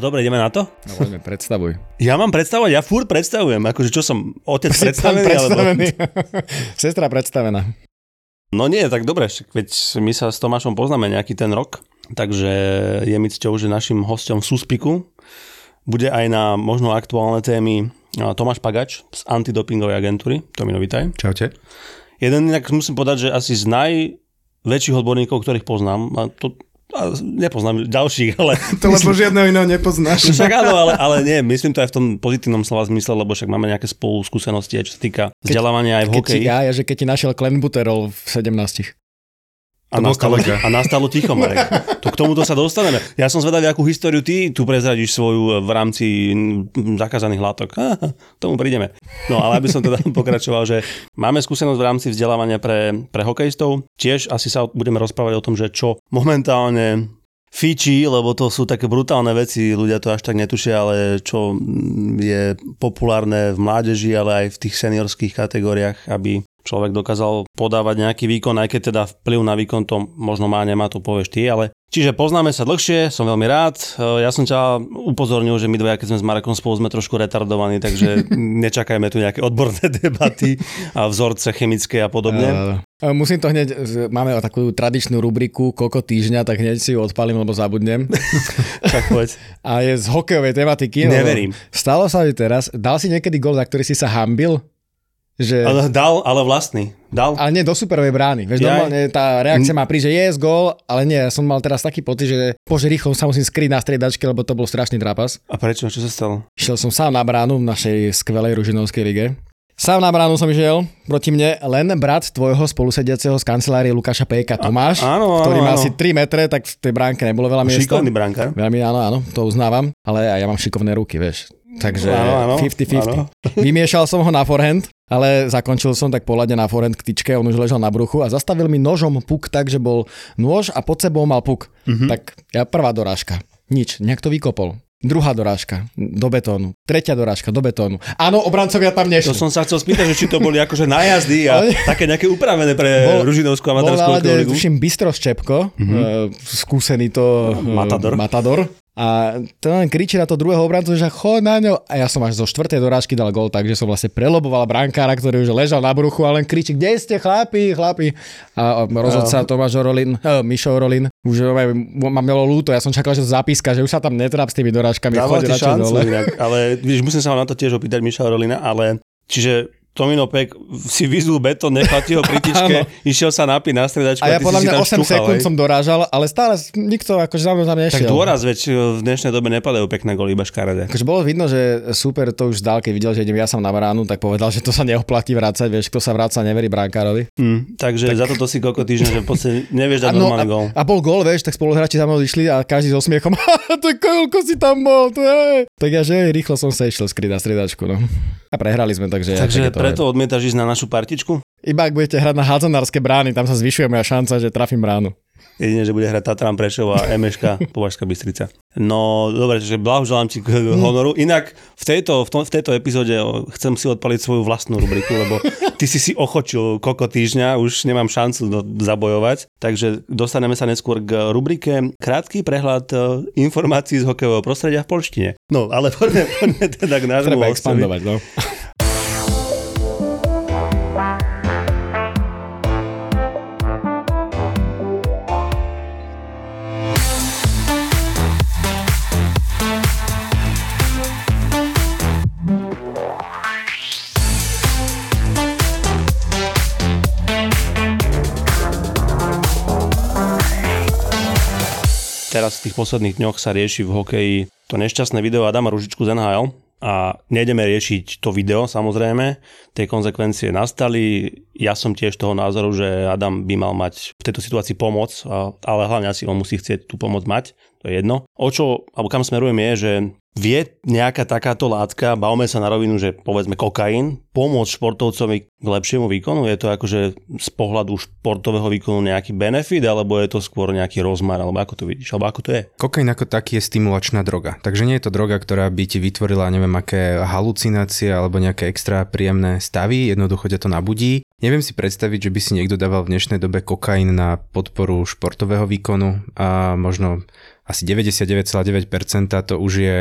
No dobre, ideme na to? No poďme, predstavuj. Ja mám predstavovať, ja furt predstavujem, akože čo som, otec Si predstavený, predstavený. alebo... Sestra predstavená. No nie, tak dobre, veď my sa s Tomášom poznáme nejaký ten rok, takže je mi cťou, že našim hosťom v Suspiku bude aj na možno aktuálne témy Tomáš Pagač z antidopingovej agentúry. Tomino, vitaj. Čaute. Jeden inak musím povedať, že asi z najväčších odborníkov, ktorých poznám, a to nepoznám ďalších, ale... To lebo žiadneho iného nepoznáš. No Však áno, ale, ale nie, myslím to aj v tom pozitívnom slova zmysle, lebo však máme nejaké spolu skúsenosti, aj čo sa týka vzdelávania aj v Keď ti, hokeji. ja, ja, že keď ti našiel Klenbuterol v 17. A To nastalo, a nastalo ticho, Marek. To k tomuto sa dostaneme. Ja som zvedavý, akú históriu ty tu prezradíš svoju v rámci zakázaných látok. Aha, tomu prídeme. No ale aby som teda pokračoval, že máme skúsenosť v rámci vzdelávania pre, pre hokejistov. Tiež asi sa budeme rozprávať o tom, že čo momentálne Fíči, lebo to sú také brutálne veci, ľudia to až tak netušia, ale čo je populárne v mládeži, ale aj v tých seniorských kategóriách, aby človek dokázal podávať nejaký výkon, aj keď teda vplyv na výkon to možno má, nemá, to povieš ty, ale Čiže poznáme sa dlhšie, som veľmi rád. E, Ja som ťa upozornil, že my dvaja, keď sme s Marekom spolu, sme trošku retardovaní, takže nečakajme tu nejaké odborné debaty a vzorce chemické a podobne. Uh, musím to hneď, máme takú tradičnú rubriku koľko týždňa, tak hneď si ju odpalím, lebo zabudnem. Tak povedz. A je z hokejovej tematiky. Neverím. Stalo sa mi teraz, dal si niekedy gol, za ktorý si sa hambil? Že... Ale dal, ale vlastný. Dal. Ale nie do superovej brány. Vieš, Jaj. normálne tá reakcia má prísť, že je gól, ale nie, ja som mal teraz taký pocit, že bože, rýchlo sa musím skryť na striedačke, lebo to bol strašný trapas. A prečo? Čo sa stalo? Šiel som sám na bránu v našej skvelej ružinovskej lige. Sám na bránu som išiel, proti mne len brat tvojho spolusediaceho z kancelárie Lukáša Pejka Tomáš, áno, áno, ktorý má asi 3 metre, tak v tej bránke nebolo veľa miesta. Šikovný brankár. Veľmi áno, áno, to uznávam, ale aj ja mám šikovné ruky, vieš. Takže Áno, áno, 50-50. Vymiešal som ho na forehand, ale zakončil som tak pohľadne na forehand k tyčke, on už ležal na bruchu a zastavil mi nožom puk tak, že bol nôž a pod sebou mal puk. Mhm. Tak ja prvá dorážka. Nič, nejak to vykopol. Druhá dorážka do betónu. Tretia dorážka do betónu. Áno, obrancovia tam To nešli. som sa chcel spýtať, že či to boli akože nájazdy a také nejaké upravené pre Bol- Ružinovskú Bol amatérskú lade, ligu. tuším, Bystro Ščepko, mm-hmm. skúsený to eh, Matador. Matador. A ten kričí na to druhého obrancu, že chod na ňo. A ja som až zo štvrtej dorážky dal gol, takže som vlastne preloboval brankára, ktorý už ležal na bruchu a len kričí, kde ste chlapi, chlapi. A rozhodca Tomáš Orolin, eh, Mišo Orolin, už eh, ma mielo ľúto, ja som čakal, že to zapíska, že už sa tam netráp s tými dorážkami, ti radšej dole. inak, ale víš, musím sa na to tiež opýtať Miša Rolina, ale čiže Tomino Pek si vyzul betón, nechal ti ho pri tyčke, išiel sa napiť na stredačku A ja ty podľa mňa tam 8 šťuchal, sekúnd hej? som dorážal, ale stále nikto akože za mnou tam Tak nešiel. dôraz, veď v dnešnej dobe nepadajú pekné goly, iba škaredé. Akože bolo vidno, že super to už zdal, keď videl, že idem ja som na bránu, tak povedal, že to sa neoplatí vrácať, vieš, kto sa vráca, neverí brankárovi. Hm, takže za toto si koľko týždňa, že v podstate nevieš dať A, no, normálny gól. a, a, bol gól, vieš, tak spoluhráči za mnou išli a každý so smiechom, "Ha, to koľko si tam bol, to je. Tak ja, že rýchlo som sa išiel skryť na striedačku, no. A prehrali sme, takže... Takže tak preto odmietaš ísť na našu partičku? Iba ak budete hrať na hádzanárske brány, tam sa zvyšuje moja šanca, že trafím bránu. Jedine, že bude hrať Tatran Prešov a Emeška Považská Bystrica. No, dobre, že blahoželám ti k honoru. Inak v tejto, v, tom, v tejto epizóde chcem si odpaliť svoju vlastnú rubriku, lebo ty si si ochočil koľko týždňa, už nemám šancu do, zabojovať. Takže dostaneme sa neskôr k rubrike krátky prehľad e, informácií z hokejového prostredia v polštine. No, ale poďme, poďme teda k nášmu expandovať, no. V tých posledných dňoch sa rieši v hokeji to nešťastné video Adama Ružičku z NHL a nejdeme riešiť to video samozrejme, tie konsekvencie nastali. Ja som tiež toho názoru, že Adam by mal mať v tejto situácii pomoc, ale hlavne asi on musí chcieť tú pomoc mať. To je jedno. O čo, alebo kam smerujem je, že vie nejaká takáto látka, bavme sa na rovinu, že povedzme kokain, pomôcť športovcovi k lepšiemu výkonu? Je to akože z pohľadu športového výkonu nejaký benefit, alebo je to skôr nejaký rozmar, alebo ako to vidíš, alebo ako to je? Kokain ako taký je stimulačná droga. Takže nie je to droga, ktorá by ti vytvorila neviem aké halucinácie alebo nejaké extra príjemné stavy, jednoducho ťa to nabudí. Neviem si predstaviť, že by si niekto dával v dnešnej dobe kokain na podporu športového výkonu a možno asi 99,9% to už je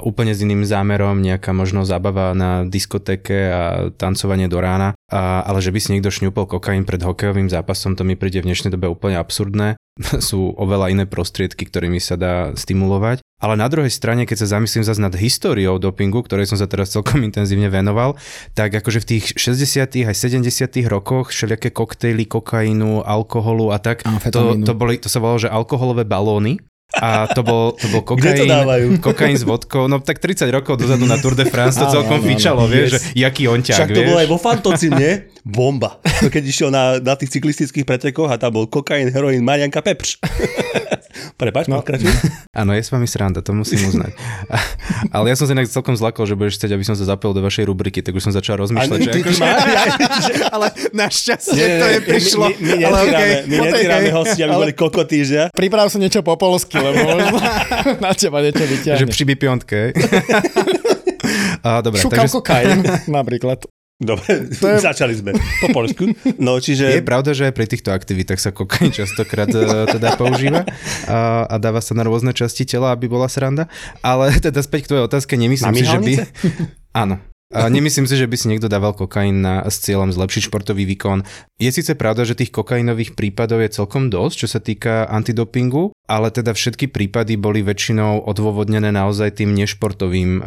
úplne s iným zámerom, nejaká možno zábava na diskotéke a tancovanie do rána, a, ale že by si niekto šňupol kokain pred hokejovým zápasom, to mi príde v dnešnej dobe úplne absurdné. Sú oveľa iné prostriedky, ktorými sa dá stimulovať. Ale na druhej strane, keď sa zamyslím zase nad históriou dopingu, ktorej som sa teraz celkom intenzívne venoval, tak akože v tých 60. aj 70. rokoch všelijaké koktejly kokainu, alkoholu a tak, to, to, boli, to sa volalo, že alkoholové balóny a to bol, to bol kokain, to kokain s vodkou. No tak 30 rokov dozadu na Tour de France to celkom áno, fičalo, vieš, yes. že jaký onťak, Však to vieš. bolo aj vo Fantoci, nie? Bomba. To keď išiel na, na tých cyklistických pretekoch a tam bol kokain, heroín, Marianka Pepř. Prepač, no. Áno, je s vami sranda, to musím uznať. Ale ja som sa inak celkom zlakol, že budeš chcieť, aby som sa zapojil do vašej rubriky, tak už som začal rozmýšľať, že akože... ale našťastie to je prišlo. My, my, my netýrame, my netýrame hosti, aby boli kokoty, že? Priprav som niečo po polsky, lebo na teba niečo vyťahne. Že pri pionke. A, dobre, Šukal takže... kokain, napríklad. Dobre, to je... začali sme po polsku. No, čiže... Je pravda, že aj pri týchto aktivitách sa kokain častokrát e, teda používa a, a dáva sa na rôzne časti tela, aby bola sranda. Ale teda späť k tvojej otázke, nemyslím si, že by... Áno, nemyslím si, že by si niekto dával kokain na, s cieľom zlepšiť športový výkon. Je síce pravda, že tých kokainových prípadov je celkom dosť, čo sa týka antidopingu, ale teda všetky prípady boli väčšinou odôvodnené naozaj tým nešportovým uh,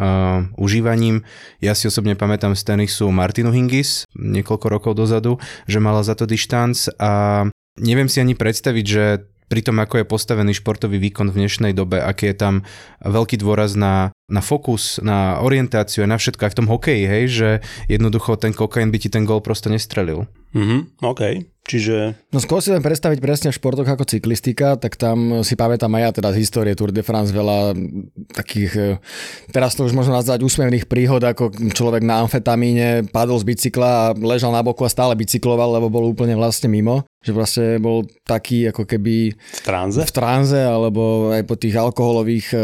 užívaním. Ja si osobne pamätám z tenisu Martinu Hingis niekoľko rokov dozadu, že mala za to dištanc a neviem si ani predstaviť, že pri tom, ako je postavený športový výkon v dnešnej dobe, aký je tam veľký dôraz na, na fokus, na orientáciu a na všetko aj v tom hokeji, hej, že jednoducho ten kokain by ti ten gol prosto nestrelil. Mhm, OK. Čiže... No skôr si len predstaviť presne v športoch ako cyklistika, tak tam si pamätám aj ja teda z histórie Tour de France veľa takých, e, teraz to už možno nazvať úsmevných príhod, ako človek na amfetamíne padol z bicykla a ležal na boku a stále bicykloval, lebo bol úplne vlastne mimo že vlastne bol taký ako keby v tranze, v tranze alebo aj po tých alkoholových e,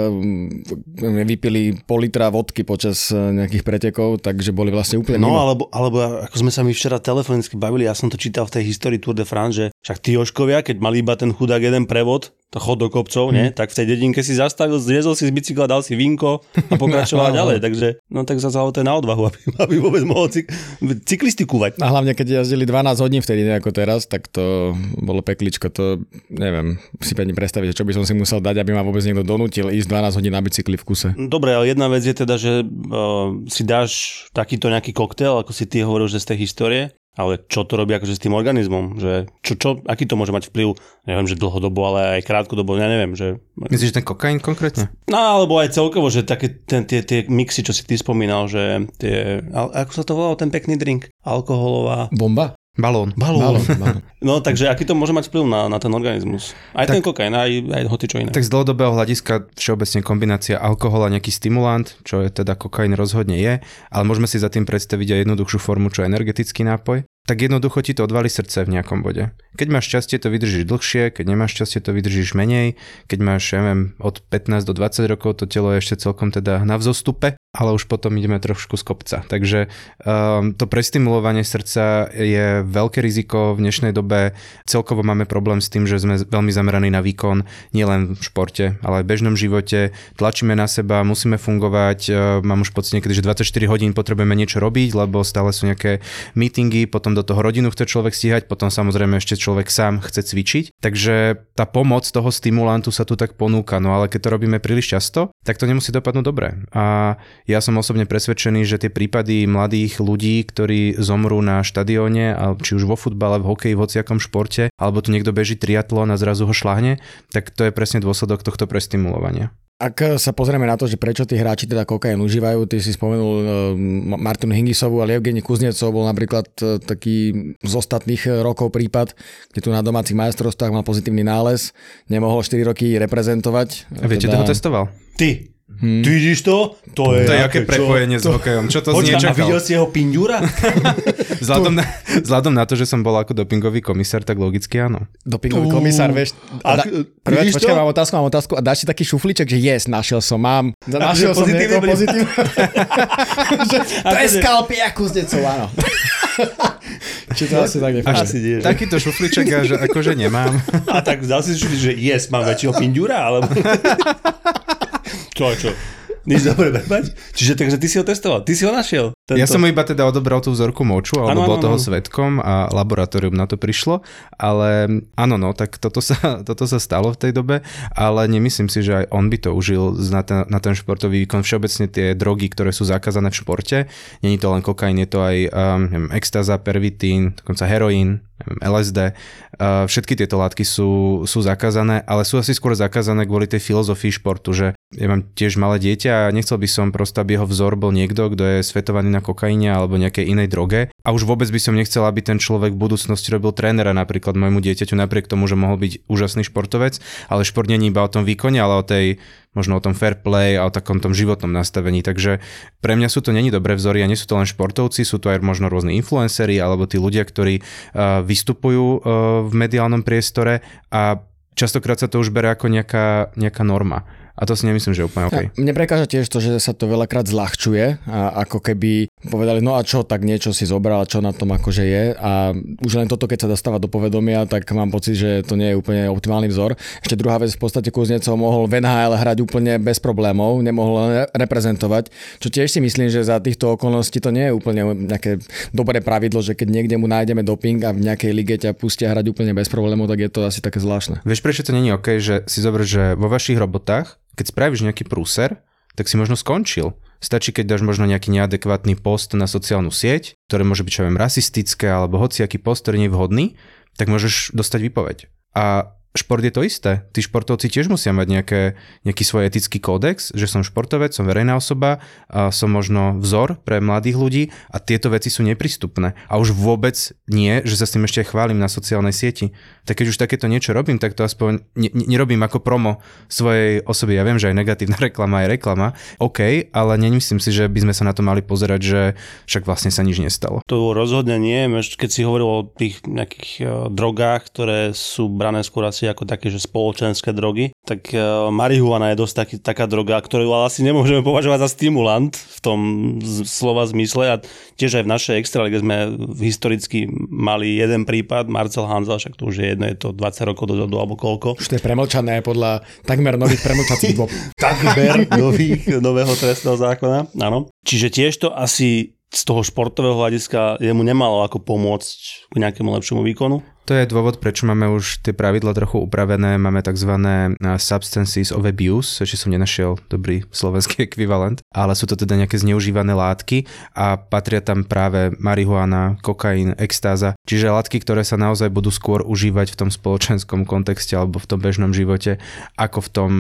vypili pol litra vodky počas e, nejakých pretekov, takže boli vlastne úplne No mimo. alebo, alebo ako sme sa mi včera telefonicky bavili, ja som to čítal v tej histórii Tour de France, že však tí Joškovia, keď mali iba ten chudák jeden prevod, to chod do kopcov, mm. nie? tak v tej dedinke si zastavil, zriezol si z bicykla, dal si vinko a pokračoval ďalej. Takže no tak zase to na odvahu, aby, aby vôbec mohol cyk- cyklistikovať. A hlavne keď jazdili 12 hodín vtedy ako teraz, tak to bolo pekličko. To neviem si pani predstaviť, čo by som si musel dať, aby ma vôbec niekto donútil ísť 12 hodín na bicykli v kuse. Dobre, ale jedna vec je teda, že uh, si dáš takýto nejaký koktail, ako si ty hovoril, že z tej histórie, ale čo to robí akože s tým organizmom? Že čo, čo, aký to môže mať vplyv? Neviem, že dlhodobo, ale aj krátkodobo, ja neviem. Že... Myslíš, že ten kokain konkrétne? No, alebo aj celkovo, že také ten, tie, tie mixy, čo si ty spomínal, že tie, ako sa to volalo, ten pekný drink? Alkoholová... Bomba? Balón. Balón. Balón, balón. No takže aký to môže mať vplyv na, na ten organizmus? Aj tak, ten kokain, aj, aj hoci čo iné. Tak z dlhodobého hľadiska všeobecne kombinácia alkohola a nejaký stimulant, čo je teda kokain rozhodne je, ale môžeme si za tým predstaviť aj jednoduchšiu formu, čo je energetický nápoj tak jednoducho ti to odvalí srdce v nejakom bode. Keď máš šťastie, to vydržíš dlhšie, keď nemáš šťastie, to vydržíš menej, keď máš, ja neviem, od 15 do 20 rokov, to telo je ešte celkom teda na vzostupe, ale už potom ideme trošku z kopca. Takže um, to prestimulovanie srdca je veľké riziko v dnešnej dobe. Celkovo máme problém s tým, že sme veľmi zameraní na výkon, nielen v športe, ale aj v bežnom živote. Tlačíme na seba, musíme fungovať, uh, mám už pocit niekedy, že 24 hodín potrebujeme niečo robiť, lebo stále sú nejaké meetingy, potom do toho rodinu chce človek stíhať, potom samozrejme ešte človek sám chce cvičiť. Takže tá pomoc toho stimulantu sa tu tak ponúka, no ale keď to robíme príliš často, tak to nemusí dopadnúť dobre. A ja som osobne presvedčený, že tie prípady mladých ľudí, ktorí zomrú na štadióne, či už vo futbale, v hokeji, v hociakom športe, alebo tu niekto beží triatlon a zrazu ho šlahne, tak to je presne dôsledok tohto prestimulovania. ak sa pozrieme na to, že prečo tí hráči teda kokain užívajú, ty si spomenul uh, Martinu Hingisovu, ale Evgeni Kuznecov bol napríklad uh, taký z ostatných rokov prípad, kde tu na domácich majstrovstvách mal pozitívny nález, nemohol 4 roky reprezentovať. A viete, teda... kto ho testoval? Ty. Hmm. Ty vidíš to? To je, to je aké prepojenie čo? s hokejom. Čo to Počka, znie a videl si jeho pindura? vzhľadom, na, vzhľadom na to, že som bol ako dopingový komisár, tak logicky áno. Dopingový komisár, vieš. A, da, prvé, počkaj, mám otázku, mám otázku. A dáš si taký šufliček, že yes, našiel som, mám. Našiel som niekoho pozitívne. to je skalpia kuznecov, áno. Či to asi tak nefunguje? Asi nie. Takýto šufliček, že akože nemám. A tak dal si šufliček, že yes, mám väčšieho pindura, alebo... Čo, čo? Nič dobre bebať? Čiže takže ty si ho testoval, ty si ho našiel. Tento... Ja som iba teda odobral tú vzorku moču, alebo ano, bol ano, toho ano. svetkom a laboratórium na to prišlo, ale áno, no, tak toto sa, toto sa stalo v tej dobe, ale nemyslím si, že aj on by to užil na ten, na ten športový výkon. Všeobecne tie drogy, ktoré sú zakázané v športe, není to len kokain, je to aj um, neviem, extáza, pervitín, dokonca heroín, LSD, všetky tieto látky sú, sú zakázané, ale sú asi skôr zakázané kvôli tej filozofii športu, že ja mám tiež malé dieťa a nechcel by som prosto, aby jeho vzor bol niekto, kto je svetovaný na kokaine alebo nejakej inej droge. A už vôbec by som nechcel, aby ten človek v budúcnosti robil trénera napríklad môjmu dieťaťu, napriek tomu, že mohol byť úžasný športovec, ale šport nie iba o tom výkone, ale o tej možno o tom fair play a o takom tom životnom nastavení. Takže pre mňa sú to není dobré vzory a nie sú to len športovci, sú to aj možno rôzni influenceri alebo tí ľudia, ktorí uh, vystupujú uh, v mediálnom priestore a častokrát sa to už bere ako nejaká, nejaká norma. A to si nemyslím, že úplne OK. Ja, mne prekáža tiež to, že sa to veľakrát zľahčuje a ako keby povedali, no a čo, tak niečo si zobral, čo na tom akože je a už len toto, keď sa dostáva do povedomia, tak mám pocit, že to nie je úplne optimálny vzor. Ešte druhá vec, v podstate Kuznecov mohol v NHL hrať úplne bez problémov, nemohol len reprezentovať, čo tiež si myslím, že za týchto okolností to nie je úplne nejaké dobré pravidlo, že keď niekde mu nájdeme doping a v nejakej lige ťa pustia hrať úplne bez problémov, tak je to asi také zvláštne. Vieš, prečo to není OK, že si zober, že vo vašich robotách keď spravíš nejaký prúser, tak si možno skončil. Stačí, keď dáš možno nejaký neadekvátny post na sociálnu sieť, ktoré môže byť, čo viem, rasistické, alebo hociaký post, ktorý nie je vhodný, tak môžeš dostať výpoveď. A šport je to isté. Tí športovci tiež musia mať nejaké, nejaký svoj etický kódex, že som športovec, som verejná osoba, a som možno vzor pre mladých ľudí a tieto veci sú neprístupné. A už vôbec nie, že sa s tým ešte chválim na sociálnej sieti. Tak keď už takéto niečo robím, tak to aspoň ne, nerobím ako promo svojej osoby. Ja viem, že aj negatívna reklama je reklama, OK, ale nemyslím si, že by sme sa na to mali pozerať, že však vlastne sa nič nestalo. To rozhodne nie, keď si hovoril o tých nejakých uh, drogách, ktoré sú brané skôr asi ako také, že spoločenské drogy, tak uh, marihuana je dosť taký, taká droga, ktorú ale asi nemôžeme považovať za stimulant v tom slova zmysle a tiež aj v našej extralige sme historicky mali jeden prípad, Marcel Hanzel, však to už je jedno, je to 20 rokov dozadu alebo koľko. Už to je premlčané podľa takmer nových premlčacích dôb. takmer nových, nového trestného zákona, áno. Čiže tiež to asi z toho športového hľadiska jemu nemalo ako pomôcť k nejakému lepšiemu výkonu. To je dôvod, prečo máme už tie pravidla trochu upravené. Máme tzv. substances of abuse, ešte som nenašiel dobrý slovenský ekvivalent, ale sú to teda nejaké zneužívané látky a patria tam práve marihuana, kokain, extáza, čiže látky, ktoré sa naozaj budú skôr užívať v tom spoločenskom kontexte alebo v tom bežnom živote, ako v, tom,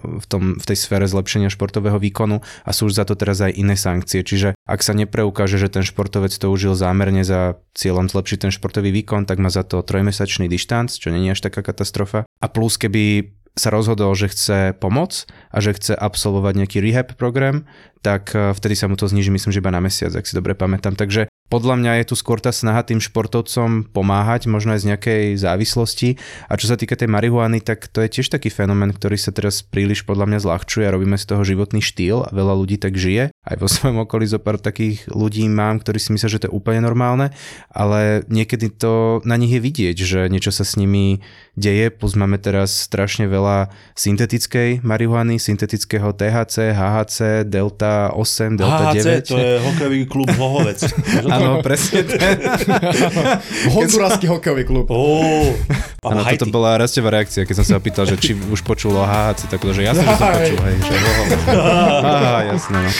v, tom, v tej sfére zlepšenia športového výkonu a sú už za to teraz aj iné sankcie. Čiže ak sa nepreukáže, že ten športovec to užil zámerne za cieľom zlepšiť ten športový výkon, tak má za to trojmesačný dištanc, čo není až taká katastrofa. A plus, keby sa rozhodol, že chce pomoc a že chce absolvovať nejaký rehab program, tak eh, vtedy sa mu to zniží, myslím, že iba na mesiac, ak si dobre pamätám. Takže podľa mňa je tu skôr tá snaha tým športovcom pomáhať, možno aj z nejakej závislosti. A čo sa týka tej marihuany, tak to je tiež taký fenomén, ktorý sa teraz príliš podľa mňa zľahčuje a robíme z toho životný štýl a veľa ľudí tak žije. Aj vo svojom okolí zo pár takých ľudí mám, ktorí si myslia, že to je úplne normálne, ale niekedy to na nich je vidieť, že niečo sa s nimi deje, plus máme teraz strašne veľa syntetickej marihuany, syntetického THC, HHC, Delta 8, Delta HHC, 9. to je hokejový klub Hohovec. Áno, presne ten. Honduraský hokejový klub. Oh, Áno, toto bola rastevá reakcia, keď som sa opýtal, že či už počul o HHC, tak že ja som to počul, hej. Že, Aha, jasné, no.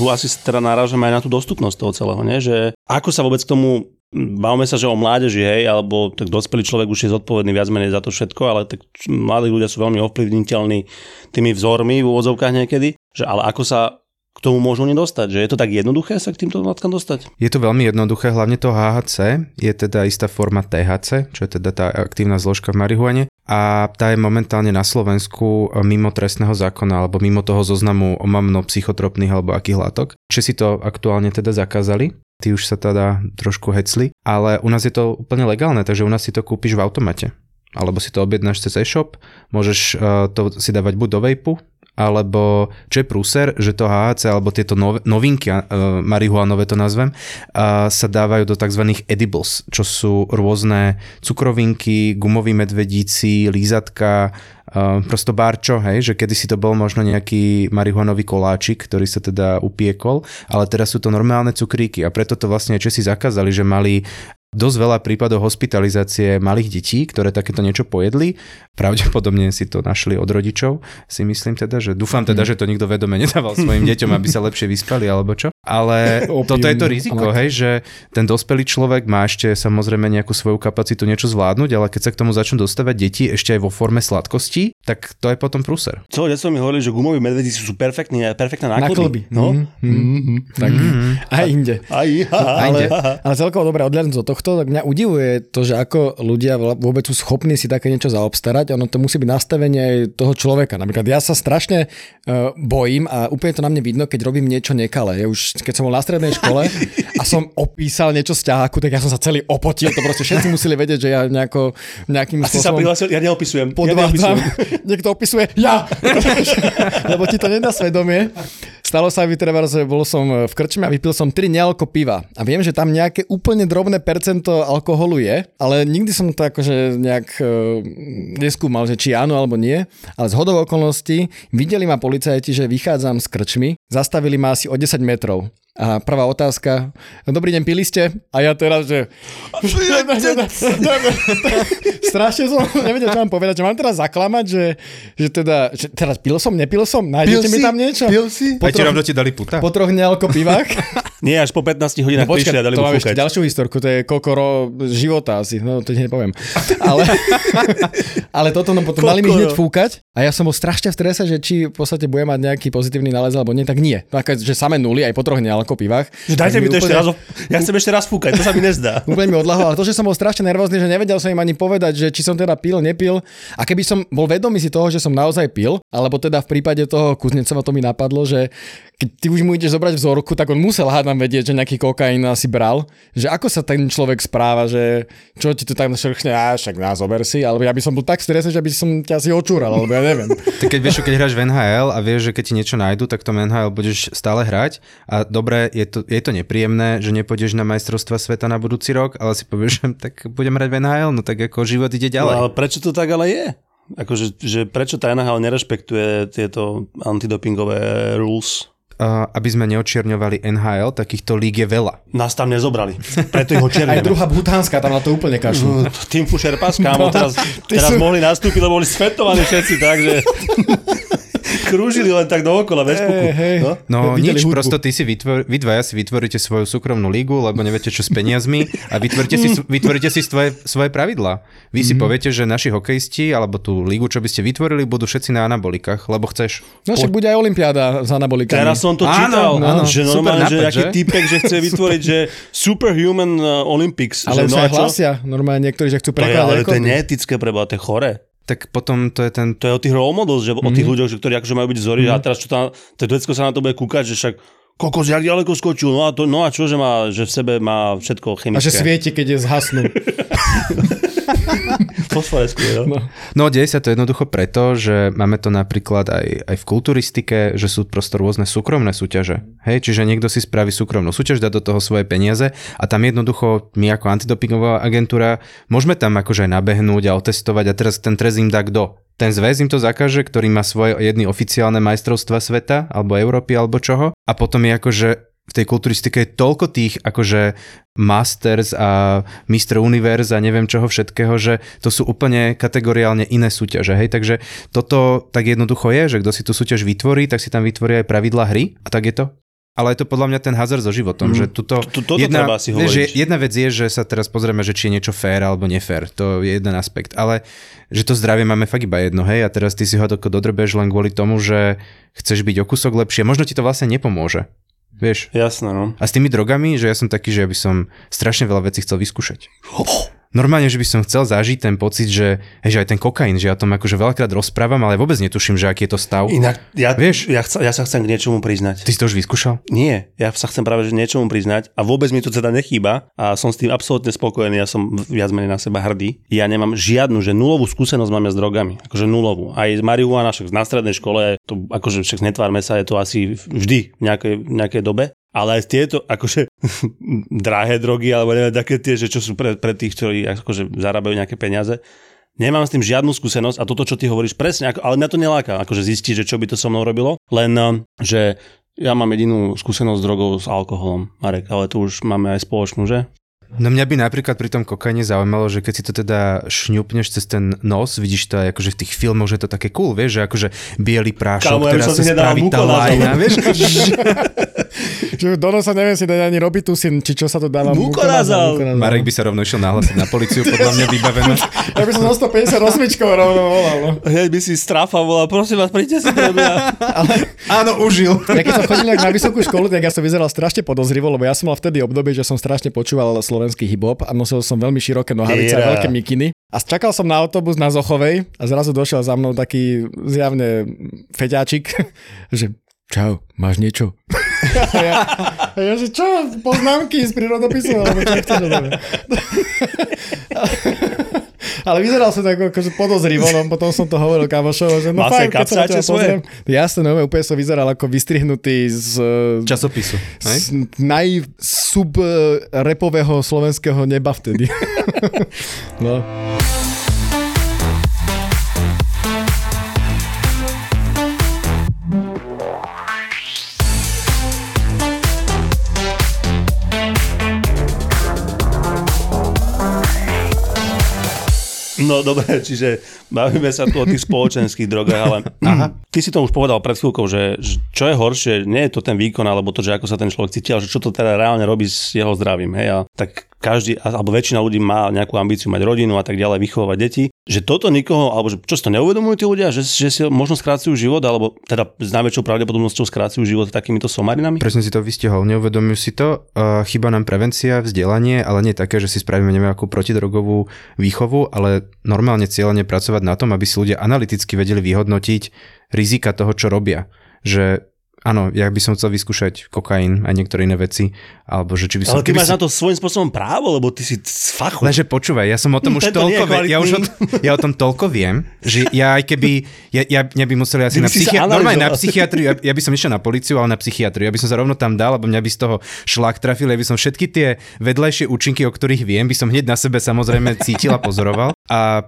tu asi teda narážame aj na tú dostupnosť toho celého, nie? že ako sa vôbec k tomu Bavme sa, že o mládeži, hej, alebo tak dospelý človek už je zodpovedný viac menej za to všetko, ale tak mladí ľudia sú veľmi ovplyvniteľní tými vzormi v úvodzovkách niekedy, že ale ako sa k tomu môžu nedostať, že je to tak jednoduché sa k týmto látkam dostať? Je to veľmi jednoduché, hlavne to HHC je teda istá forma THC, čo je teda tá aktívna zložka v marihuane a tá je momentálne na Slovensku mimo trestného zákona alebo mimo toho zoznamu omamno psychotropných alebo akých látok. Či si to aktuálne teda zakázali, tí už sa teda trošku hecli, ale u nás je to úplne legálne, takže u nás si to kúpiš v automate alebo si to objednáš cez e-shop, môžeš uh, to si dávať buď do vejpu, alebo čo je prúser, že to HHC alebo tieto nov, novinky, uh, marihuanové to nazvem, sa dávajú do tzv. edibles, čo sú rôzne cukrovinky, gumoví medvedíci, lízatka, uh, prosto barčo, hej, že kedy si to bol možno nejaký marihuanový koláčik, ktorý sa teda upiekol, ale teraz sú to normálne cukríky a preto to vlastne Česi zakázali, že mali dosť veľa prípadov hospitalizácie malých detí, ktoré takéto niečo pojedli. Pravdepodobne si to našli od rodičov, si myslím teda, že dúfam teda, že to nikto vedome nedával svojim deťom, aby sa lepšie vyspali alebo čo. Ale toto je to riziko, hej, že ten dospelý človek má ešte samozrejme nejakú svoju kapacitu niečo zvládnuť, ale keď sa k tomu začnú dostávať deti ešte aj vo forme sladkosti, tak to je potom prúser. Celé detstvo mi hovorili, že gumoví medvedí sú perfektní, perfektné náklady. No. Mm-hmm. Mm-hmm. Tak mm-hmm. aj inde. Aj, aha, ale, ale celkovo dobre, od tohto, tak mňa udivuje to, že ako ľudia vôbec sú schopní si také niečo zaobstarať. Ono to musí byť nastavenie toho človeka. Napríklad ja sa strašne uh, bojím a úplne to na mne vidno, keď robím niečo nekalé. Ja už keď som bol na strednej škole a som opísal niečo z ťaháku, tak ja som sa celý opotil. To proste všetci museli vedieť, že ja nejako, nejakým Asi sa prihlásil, ja neopisujem. Podvádzam. Ja neopisujem. Niekto opisuje, ja! Lebo ti to nedá svedomie. Stalo sa mi treba, že bol som v krčme a vypil som 3 nealko piva. A viem, že tam nejaké úplne drobné percento alkoholu je, ale nikdy som to akože nejak uh, neskúmal, že či áno alebo nie. Ale z hodov okolností videli ma policajti, že vychádzam z krčmy, zastavili ma asi o 10 metrov. A prvá otázka, dobrý deň, pili ste? A ja teraz, že... Strašne som nevedel, čo mám povedať, že mám teraz zaklamať, že, že teda, že teraz pil som, nepil som, nájdete mi tam niečo? Pil si? Po rovno ti dali puta? Po troch nealko pivách. Nie, až po 15 hodinách no, prišli a dali to mu ešte ďalšiu historku, to je kokoro života asi, no to ti nepoviem. Ale, ale toto no potom kokoro. mali mi hneď fúkať a ja som bol strašne v strese, že či v podstate bude mať nejaký pozitívny nález alebo nie, tak nie. Tak, že samé nuly aj po troch nealko pivách. Že dajte mi to úplne... ešte raz, ja chcem ešte raz fúkať, to sa mi nezdá. úplne mi odlahol, ale to, že som bol strašne nervózny, že nevedel som im ani povedať, že či som teda pil, nepil. A keby som bol vedomý si toho, že som naozaj pil, alebo teda v prípade toho Kuznecova to mi napadlo, že keď ty už mu ideš zobrať vzorku, tak on musel hádam vedieť, že nejaký kokain asi bral. Že ako sa ten človek správa, že čo ti tu tak šrchne, a však nás zober si, alebo ja by som bol tak stresný, že by som ťa asi očúral, alebo ja neviem. tak keď vieš, keď hráš v NHL a vieš, že keď ti niečo nájdu, tak to NHL budeš stále hrať a dobre, je to, je to nepríjemné, že nepôjdeš na majstrovstva sveta na budúci rok, ale si povieš, že tak budem hrať v NHL, no tak ako život ide ďalej. No, ale prečo to tak ale je? Akože, že prečo tá NHL nerešpektuje tieto antidopingové rules? Aby sme neočierňovali NHL, takýchto líg je veľa. Nás tam nezobrali, preto ich očierneme. Aj druhá butánska tam na to úplne kašľú. Tým Fušer kámo, teraz, teraz sú... mohli nastúpiť, lebo boli svetovaní všetci, takže krúžili len tak dookola, bez hey, hey. No, no nič, hudbu. prosto ty si vytvor, vy dvaja si vytvoríte svoju súkromnú lígu, lebo neviete čo s peniazmi a vytvoríte si, vytvoríte si svoje, svoje pravidlá. Vy si mm. poviete, že naši hokejisti alebo tú lígu, čo by ste vytvorili, budú všetci na anabolikách, lebo chceš. No však bude aj olimpiáda s anabolikami. Teraz som to čítal, áno, áno. že normálne, nápad, že aký typek, že chce vytvoriť, že Superhuman uh, Olympics. Ale že, no, aj hlásia, normálne niektorí, že chcú prekladať. Ale to je neetické preba, to je chore tak potom to je ten... To je o tých role že mm-hmm. o tých mhm. ľuďoch, že, ktorí akože majú byť vzory mm-hmm. a teraz čo tam, to decko sa na to bude kúkať, že však kokos, jak ďaleko skočil, no a, to, no a čo, že, má, že v sebe má všetko chemické. A že svieti, keď je zhasnú. Fosforesku, no. no. No, deje sa to jednoducho preto, že máme to napríklad aj, aj v kulturistike, že sú prosto rôzne súkromné súťaže. Hej, čiže niekto si spraví súkromnú súťaž, dá do toho svoje peniaze a tam jednoducho my ako antidopingová agentúra môžeme tam akože aj nabehnúť a otestovať a teraz ten trez im dá kto? ten zväz im to zakaže, ktorý má svoje jedny oficiálne majstrovstva sveta, alebo Európy, alebo čoho. A potom je akože v tej kulturistike je toľko tých akože Masters a Mr. Universe a neviem čoho všetkého, že to sú úplne kategoriálne iné súťaže. Hej? Takže toto tak jednoducho je, že kto si tú súťaž vytvorí, tak si tam vytvorí aj pravidla hry a tak je to. ale je to podľa mňa ten hazard so životom, mm. že tuto... To- toto jedna, treba si vieš, že hovoriť. jedna vec je, že sa teraz pozrieme, že či je niečo fér alebo nefér, to je jeden aspekt, ale že to zdravie máme fakt iba jedno, hej, a teraz ty si ho dodrbeš len kvôli tomu, že chceš byť o kúsok lepšie, možno ti to vlastne nepomôže, vieš. Jasné, no. A s tými drogami, že ja som taký, že ja by som strašne veľa vecí chcel vyskúšať. Normálne, že by som chcel zažiť ten pocit, že, že aj ten kokain, že ja tom akože veľakrát rozprávam, ale vôbec netuším, že aký je to stav. Inak, ja, Vieš? ja, chca, ja sa chcem k niečomu priznať. Ty si to už vyskúšal? Nie, ja sa chcem práve že niečomu priznať a vôbec mi to teda nechýba a som s tým absolútne spokojný, ja som viac menej na seba hrdý. Ja nemám žiadnu, že nulovú skúsenosť mám ja s drogami, akože nulovú. Aj z marihuana, však na strednej škole, to akože však netvárme sa, je to asi vždy v nejakej, nejakej dobe. Ale tieto, akože drahé drogy, alebo neviem, také tie, že čo sú pre, pre tých, ktorí akože zarábajú nejaké peniaze, Nemám s tým žiadnu skúsenosť a toto, čo ty hovoríš, presne, ako, ale mňa to neláka, akože zistiť, že čo by to so mnou robilo, len eh, že ja mám jedinú skúsenosť s drogou s alkoholom, Marek, ale tu už máme aj spoločnú, že? No mňa by napríklad pri tom kokaine zaujímalo, že keď si to teda šňupneš cez ten nos, vidíš to aj akože v tých filmoch, že je to také cool, vieš, že akože biely prášok, Kámo, ja ktorá som sa spraví tá lajna, vieš? Že do nosa neviem si dať ani robitusin, či čo sa to dáva. Mukonazol. Marek by sa rovno išiel nahlásiť na policiu, podľa mňa vybavené. Ja by som zo 158 rovno volal. No. Hneď by si strafa volal, prosím vás, príďte si do mňa. Áno, užil. Ja keď som chodil na vysokú školu, tak ja som vyzeral strašne podozrivo, lebo ja som mal vtedy obdobie, že som strašne počúval slovenský hip-hop a nosil som veľmi široké nohavice a Tyra. veľké mikiny. A čakal som na autobus na Zochovej a zrazu došiel za mnou taký zjavne feťáčik, že čau, máš niečo? A ja, a ja že čo, poznámky z prírodopisu, alebo čo chceš? Ale vyzeral som tak akože podozrivo, no potom som to hovoril kamošovo, že no Mal fajn, keď sa pozriem. Jasne, no úplne som vyzeral ako vystrihnutý z, Časopisu. Hej? z najsub eh, repového slovenského neba vtedy. no. No dobre, čiže bavíme sa tu o tých spoločenských drogách, ale Aha. ty si to už povedal pred chvíľkou, že, že čo je horšie, nie je to ten výkon, alebo to, že ako sa ten človek cíti, ale že čo to teda reálne robí s jeho zdravím. Hej? A tak každý, alebo väčšina ľudí má nejakú ambíciu mať rodinu a tak ďalej, vychovať deti, že toto nikoho, alebo že čo si to neuvedomujú tí ľudia, že, že si možno skrácujú život, alebo teda s najväčšou pravdepodobnosťou skrácujú život takýmito somarinami? Presne si to vystihol, neuvedomujú si to, chyba nám prevencia, vzdelanie, ale nie také, že si spravíme neviem akú protidrogovú výchovu, ale normálne cieľene pracovať na tom, aby si ľudia analyticky vedeli vyhodnotiť rizika toho, čo robia. Že áno, ja by som chcel vyskúšať kokain a niektoré iné veci, alebo že či by som... Ale ty máš si- na to svojím spôsobom právo, lebo ty si z fachu. Lenže počúvaj, ja som o tom už tento toľko, ve- ja, už o, ja o tom toľko viem, že ja aj keby, ja, ja, ja by museli asi Ty na, psychia- normálne na psychiatriu, ja, ja by som išiel na policiu, ale na psychiatriu, ja by som sa rovno tam dal, lebo mňa by z toho šlak trafil, ja by som všetky tie vedľajšie účinky, o ktorých viem, by som hneď na sebe samozrejme cítil a pozoroval. A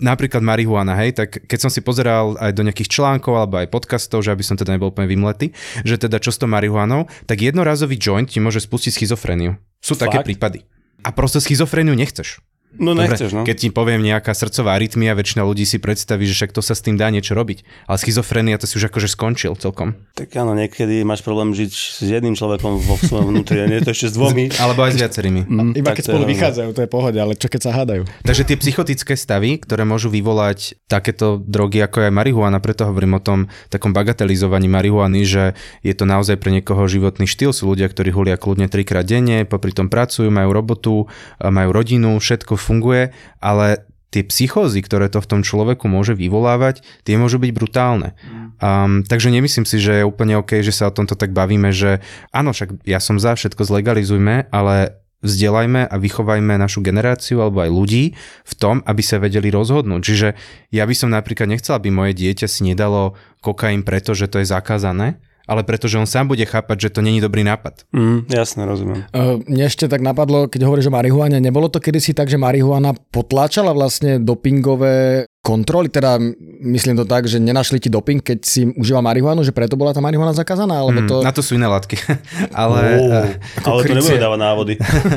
napríklad marihuana, hej, tak keď som si pozeral aj do nejakých článkov alebo aj podcastov, že aby som teda nebol úplne vymletý, že teda čo s tou marihuanou, tak jednorazový joint ti môže spustiť schizofréniu. Sú také Fakt? prípady. A proste schizofréniu nechceš. No nechceš, no. Keď ti poviem nejaká srdcová arytmia, väčšina ľudí si predstaví, že však to sa s tým dá niečo robiť. Ale schizofrenia to si už akože skončil celkom. Tak áno, niekedy máš problém žiť s jedným človekom vo svojom vnútri, a nie je to ešte s dvomi. Alebo aj s viacerými. Iba tak keď to je spolu vychádzajú, to je pohode, ale čo keď sa hádajú? Takže tie psychotické stavy, ktoré môžu vyvolať takéto drogy, ako je marihuana, preto hovorím o tom takom bagatelizovaní marihuany, že je to naozaj pre niekoho životný štýl. Sú ľudia, ktorí hulia kľudne trikrát denne, popri tom pracujú, majú robotu, majú rodinu, všetko funguje, ale tie psychózy, ktoré to v tom človeku môže vyvolávať, tie môžu byť brutálne. Um, takže nemyslím si, že je úplne OK, že sa o tomto tak bavíme, že áno, však ja som za, všetko zlegalizujme, ale vzdelajme a vychovajme našu generáciu alebo aj ľudí v tom, aby sa vedeli rozhodnúť. Čiže ja by som napríklad nechcel, aby moje dieťa si nedalo kokain preto, že to je zakázané, ale pretože on sám bude chápať, že to není dobrý nápad. Mm, jasne, rozumiem. Uh, mne ešte tak napadlo, keď hovoríš o marihuane, nebolo to kedysi tak, že marihuana potláčala vlastne dopingové kontroly, teda myslím to tak, že nenašli ti doping, keď si užíval marihuanu, že preto bola tá marihuana zakázaná, alebo to... Mm, na to sú iné látky. ale, eh, ale to krycie. nebude dávať návody.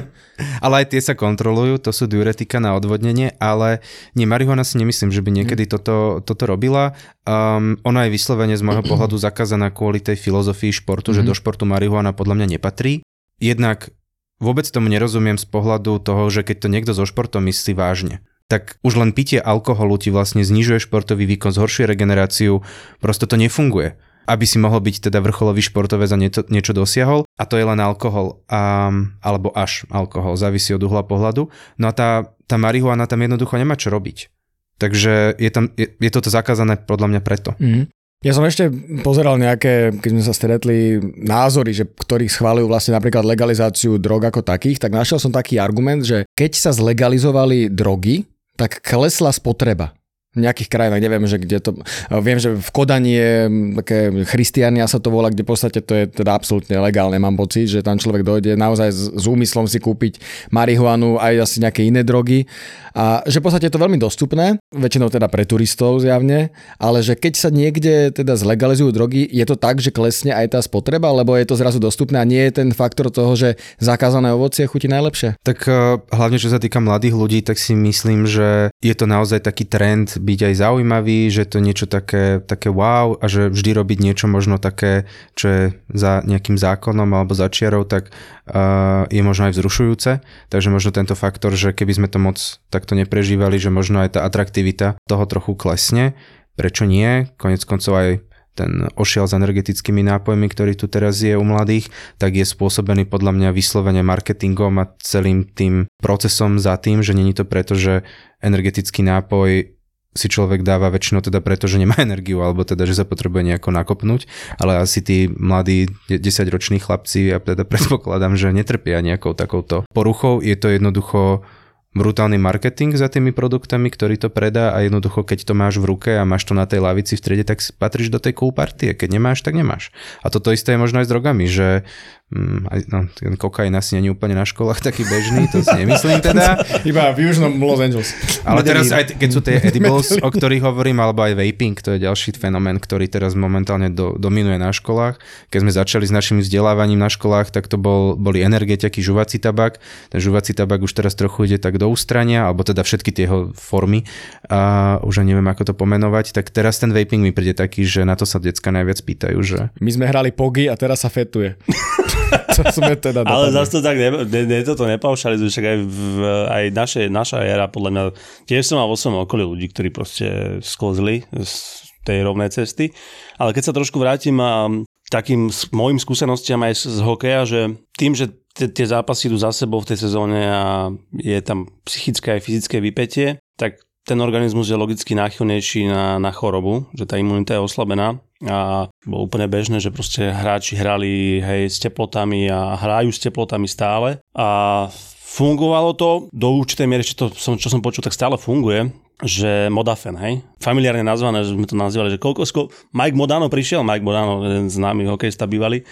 ale aj tie sa kontrolujú, to sú diuretika na odvodnenie, ale nie, marihuana si nemyslím, že by niekedy toto, toto robila. Um, ona je vyslovene z môjho pohľadu zakázaná kvôli tej filozofii športu, že do športu marihuana podľa mňa nepatrí. Jednak vôbec tomu nerozumiem z pohľadu toho, že keď to niekto so športom myslí vážne tak už len pitie alkoholu ti vlastne znižuje športový výkon, zhoršuje regeneráciu, prosto to nefunguje aby si mohol byť teda vrcholový športovec a niečo, niečo dosiahol a to je len alkohol a, alebo až alkohol, závisí od uhla pohľadu. No a tá, tá marihuana tam jednoducho nemá čo robiť. Takže je, tam, je, je toto zakázané podľa mňa preto. Mhm. Ja som ešte pozeral nejaké, keď sme sa stretli, názory, že ktorí schválujú vlastne napríklad legalizáciu drog ako takých, tak našiel som taký argument, že keď sa zlegalizovali drogy, tak klesla spotreba. Nejakých krajinách, neviem, že kde to... Viem, že v Kodani je také Christiania sa to volá, kde v podstate to je teda absolútne legálne, mám pocit, že tam človek dojde naozaj s, s úmyslom si kúpiť marihuanu aj asi nejaké iné drogy a že v podstate je to veľmi dostupné, väčšinou teda pre turistov zjavne, ale že keď sa niekde teda zlegalizujú drogy, je to tak, že klesne aj tá spotreba, lebo je to zrazu dostupné a nie je ten faktor toho, že zakázané ovocie chutí najlepšie. Tak uh, hlavne čo sa týka mladých ľudí, tak si myslím, že je to naozaj taký trend byť aj zaujímavý, že to niečo také, také wow a že vždy robiť niečo možno také, čo je za nejakým zákonom alebo za čiarou, tak uh, je možno aj vzrušujúce. Takže možno tento faktor, že keby sme to moc takto neprežívali, že možno aj tá atraktivita toho trochu klesne. Prečo nie? Konec koncov aj ten ošiel s energetickými nápojmi, ktorý tu teraz je u mladých, tak je spôsobený podľa mňa vyslovene marketingom a celým tým procesom za tým, že není to preto, že energetický nápoj si človek dáva väčšinou teda preto, že nemá energiu, alebo teda, že sa potrebuje nejako nakopnúť, ale asi tí mladí 10-roční chlapci, ja teda predpokladám, že netrpia nejakou takouto poruchou, je to jednoducho brutálny marketing za tými produktami, ktorý to predá a jednoducho, keď to máš v ruke a máš to na tej lavici v striede, tak patríš do tej cool. Keď nemáš, tak nemáš. A toto isté je možno aj s drogami, že mm, aj, no, ten kokain asi není úplne na školách taký bežný, to si nemyslím teda. Iba v južnom Los Angeles. Ale teraz aj keď sú tie edibles, o ktorých hovorím, alebo aj vaping, to je ďalší fenomén, ktorý teraz momentálne do, dominuje na školách. Keď sme začali s našim vzdelávaním na školách, tak to bol, boli energetiaky, žuvací tabak. Ten žuvací tabak už teraz trochu ide tak do ústrania, alebo teda všetky tie jeho formy, a už ani neviem, ako to pomenovať. Tak teraz ten vaping mi príde taký, že na to sa decka najviac pýtajú, že My sme hrali pogy a teraz sa fetuje. to sme teda Ale zase to tak ne, ne, ne, toto nepaušalizuje, však aj, v, aj naše, naša éra, podľa mňa, tiež som mal vo svojom okolí ľudí, ktorí proste sklzli z tej rovnej cesty. Ale keď sa trošku vrátim a takým mojim skúsenostiam aj z, z hokeja, že tým, že t- tie zápasy idú za sebou v tej sezóne a je tam psychické aj fyzické vypetie, tak ten organizmus je logicky náchylnejší na, na chorobu, že tá imunita je oslabená a bolo úplne bežné, že proste hráči hrali hej, s teplotami a hrajú s teplotami stále. A fungovalo to do určitej miery, čo, som, čo som počul, tak stále funguje, že Modafen, hej, familiárne nazvané, že sme to nazývali, že koľko, sko- Mike Modano prišiel, Mike Modano, jeden známy hokejista bývalý,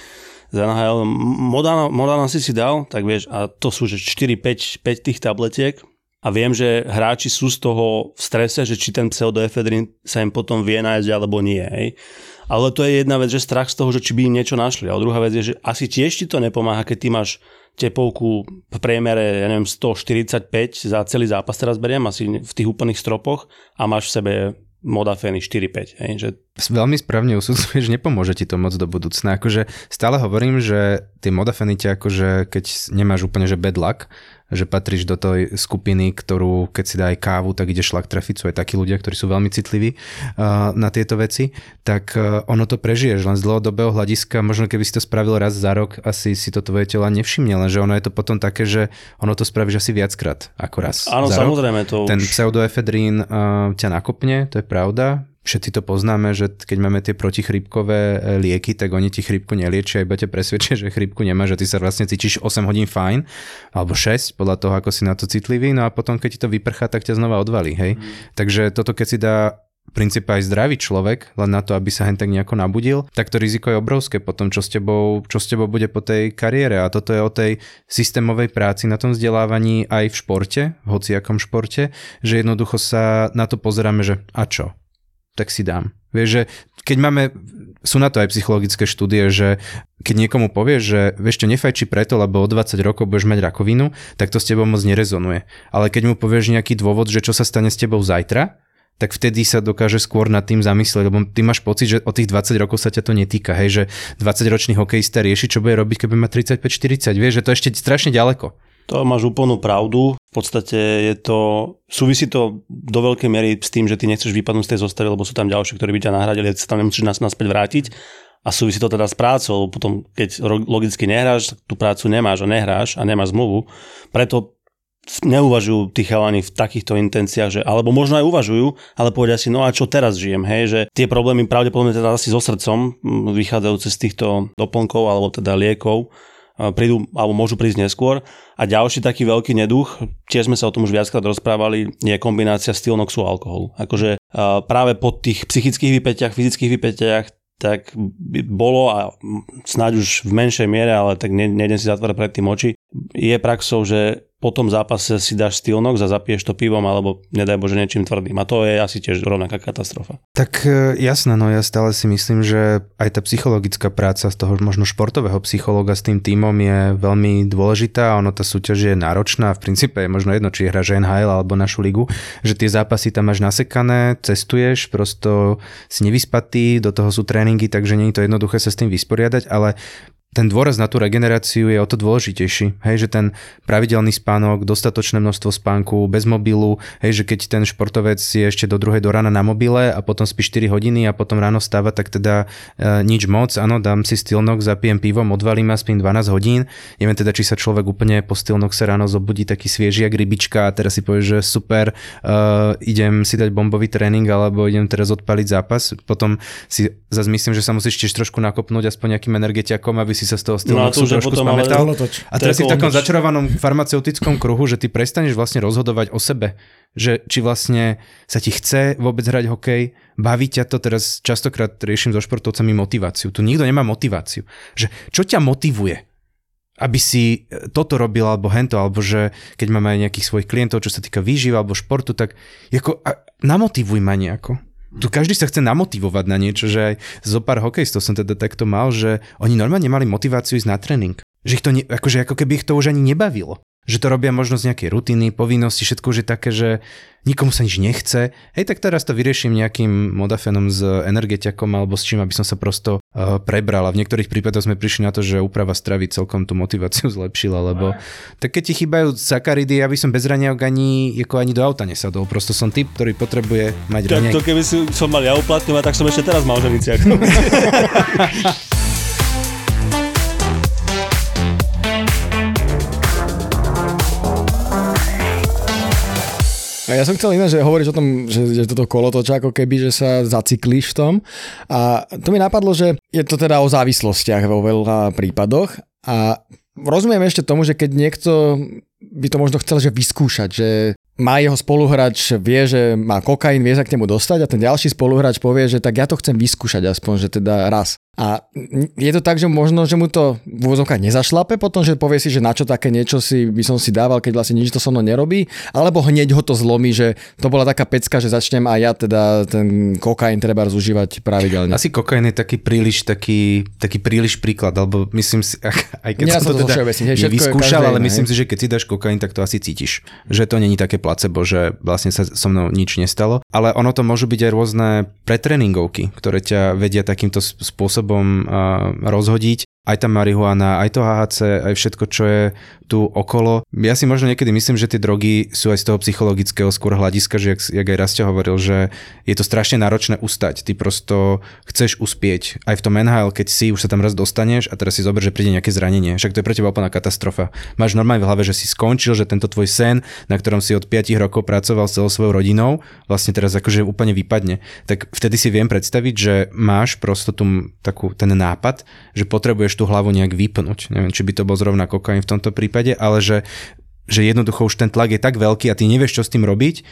z NHL, Modano, Modano si si dal, tak vieš, a to sú že 4-5 5 tých tabletiek. A viem, že hráči sú z toho v strese, že či ten pseudoefedrin sa im potom vie nájsť alebo nie, hej. Ale to je jedna vec, že strach z toho, že či by im niečo našli. A druhá vec je, že asi tiež ti to nepomáha, keď ty máš tepovku v priemere, ja neviem, 145 za celý zápas teraz beriem, asi v tých úplných stropoch a máš v sebe modafény 4-5, hej, že veľmi správne usudzuješ, nepomôže ti to moc do budúcna. Akože stále hovorím, že tie modafeny ťa akože, keď nemáš úplne že bad luck, že patríš do tej skupiny, ktorú keď si dá aj kávu, tak ideš šlak trafiť, sú aj takí ľudia, ktorí sú veľmi citliví uh, na tieto veci, tak uh, ono to prežiješ len z dlhodobého hľadiska, možno keby si to spravil raz za rok, asi si to tvoje telo nevšimne, lenže ono je to potom také, že ono to spravíš asi viackrát ako raz áno, za rok. samozrejme to Ten už... pseudoefedrín uh, ťa nakopne, to je pravda. Všetci to poznáme, že keď máme tie protichrípkové e, lieky, tak oni ti chrípku neliečia, iba ťa presvedčia, že chrípku nemá, že ty sa vlastne cítiš 8 hodín fajn, alebo 6, podľa toho, ako si na to citlivý, no a potom, keď ti to vyprchá, tak ťa znova odvalí, hej. Mm. Takže toto, keď si dá princípe aj zdravý človek, len na to, aby sa hen tak nejako nabudil, tak to riziko je obrovské potom, čo s tebou, čo s tebou bude po tej kariére. A toto je o tej systémovej práci na tom vzdelávaní aj v športe, v hociakom športe, že jednoducho sa na to pozeráme, že a čo? Tak si dám. Vieš, že keď máme, sú na to aj psychologické štúdie, že keď niekomu povieš, že vieš čo, nefajči preto, lebo o 20 rokov budeš mať rakovinu, tak to s tebou moc nerezonuje. Ale keď mu povieš nejaký dôvod, že čo sa stane s tebou zajtra, tak vtedy sa dokáže skôr nad tým zamyslieť, lebo ty máš pocit, že od tých 20 rokov sa ťa to netýka, hej, že 20-ročný hokejista rieši, čo bude robiť, keby má 35-40, vieš, že to je ešte strašne ďaleko. To máš úplnú pravdu. V podstate je to, súvisí to do veľkej miery s tým, že ty nechceš vypadnúť z tej zostavy, lebo sú tam ďalší, ktorí by ťa nahradili, sa tam nemusíš nás naspäť vrátiť. A súvisí to teda s prácou, lebo potom, keď logicky nehráš, tak tú prácu nemáš a nehráš a nemáš zmluvu. Preto neuvažujú tí chalani v takýchto intenciách, že, alebo možno aj uvažujú, ale povedia si, no a čo teraz žijem, hej, že tie problémy pravdepodobne teda asi so srdcom, vychádzajúce z týchto doplnkov alebo teda liekov, prídu, alebo môžu prísť neskôr. A ďalší taký veľký neduch, tiež sme sa o tom už viackrát rozprávali, je kombinácia stilnoxu a alkoholu. Akože práve po tých psychických vypätiach, fyzických vypätiach tak bolo a snáď už v menšej miere, ale tak nejdem si zatvárať pred tým oči, je praxou, že po tom zápase si dáš stylnok a zapiješ to pivom alebo nedaj Bože niečím tvrdým. A to je asi tiež rovnaká katastrofa. Tak e, jasné, no ja stále si myslím, že aj tá psychologická práca z toho možno športového psychologa s tým týmom je veľmi dôležitá. Ono tá súťaž je náročná. V princípe je možno jedno, či hráš NHL alebo našu ligu, že tie zápasy tam máš nasekané, cestuješ, prosto si nevyspatý, do toho sú tréningy, takže nie je to jednoduché sa s tým vysporiadať, ale ten dôraz na tú regeneráciu je o to dôležitejší. Hej, že ten pravidelný spánok, dostatočné množstvo spánku, bez mobilu, hej, že keď ten športovec je ešte do druhej do rána na mobile a potom spí 4 hodiny a potom ráno stáva, tak teda e, nič moc, áno, dám si stylnok, zapijem pivom, odvalím a spím 12 hodín. Neviem teda, či sa človek úplne po stylnok sa ráno zobudí taký svieži jak rybička a teraz si povie, že super, uh, idem si dať bombový tréning alebo idem teraz odpaliť zápas. Potom si zase myslím, že sa musíš tiež trošku nakopnúť aspoň nejakým energetiakom, aby si si sa z toho Stilnoxu no, trošku spamätal. A teraz si v takom začarovanom farmaceutickom kruhu, že ty prestaneš vlastne rozhodovať o sebe. Že či vlastne sa ti chce vôbec hrať hokej, baví ťa to, teraz častokrát riešim so športovcami motiváciu. Tu nikto nemá motiváciu. Že čo ťa motivuje? aby si toto robil alebo hento, alebo že keď máme aj nejakých svojich klientov, čo sa týka výživy alebo športu, tak ako, a, namotivuj ma nejako tu každý sa chce namotivovať na niečo, že aj zo pár hokejistov som teda takto mal, že oni normálne nemali motiváciu ísť na tréning. Že ich to, ne, akože ako keby ich to už ani nebavilo. Že to robia možno z nejakej rutiny, povinnosti, všetko už je také, že nikomu sa nič nechce. Hej, tak teraz to vyrieším nejakým modafenom s energetiakom alebo s čím, aby som sa prosto uh, prebral. A v niektorých prípadoch sme prišli na to, že úprava stravy celkom tú motiváciu zlepšila, lebo tak keď ti chýbajú sakaridy, ja by som bez raniak ani, ako ani do auta nesadol. Prosto som typ, ktorý potrebuje mať tak to keby si, som mal ja uplatňovať, tak som ešte teraz mal ženiciak. A ja som chcel iné, že hovoriť o tom, že, že toto kolotoča ako keby, že sa zacykliš v tom. A to mi napadlo, že je to teda o závislostiach vo veľa prípadoch. A rozumiem ešte tomu, že keď niekto by to možno chcel že vyskúšať, že má jeho spoluhráč, vie, že má kokain, vie sa k nemu dostať a ten ďalší spoluhráč povie, že tak ja to chcem vyskúšať aspoň, že teda raz. A je to tak, že možno, že mu to v úvozovkách nezašlape potom, že povie si, že na čo také niečo si by som si dával, keď vlastne nič to so mnou nerobí, alebo hneď ho to zlomí, že to bola taká pecka, že začnem aj ja teda ten kokain treba zúžívať pravidelne. Asi kokain je taký príliš, taký, taký príliš príklad, alebo myslím si, aj keď ja som to, to teda nevyskúšal, ale myslím si, že keď si dáš kokain, tak to asi cítiš. Že to není také placebo, že vlastne sa so mnou nič nestalo. Ale ono to môžu byť aj rôzne pretréningovky, ktoré ťa vedia takýmto spôsobom spôsobom rozhodiť aj tá marihuana, aj to HHC, aj všetko, čo je tu okolo. Ja si možno niekedy myslím, že tie drogy sú aj z toho psychologického skôr hľadiska, že jak, jak aj Rastio hovoril, že je to strašne náročné ustať. Ty prosto chceš uspieť. Aj v tom NHL, keď si už sa tam raz dostaneš a teraz si zober, že príde nejaké zranenie. Však to je pre teba úplná katastrofa. Máš normálne v hlave, že si skončil, že tento tvoj sen, na ktorom si od 5 rokov pracoval s celou svojou rodinou, vlastne teraz akože úplne vypadne. Tak vtedy si viem predstaviť, že máš prosto tu takú, ten nápad, že potrebuješ potrebuješ tú hlavu nejak vypnúť. Neviem, či by to bol zrovna kokain v tomto prípade, ale že, že jednoducho už ten tlak je tak veľký a ty nevieš, čo s tým robiť,